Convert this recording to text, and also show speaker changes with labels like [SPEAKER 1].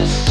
[SPEAKER 1] is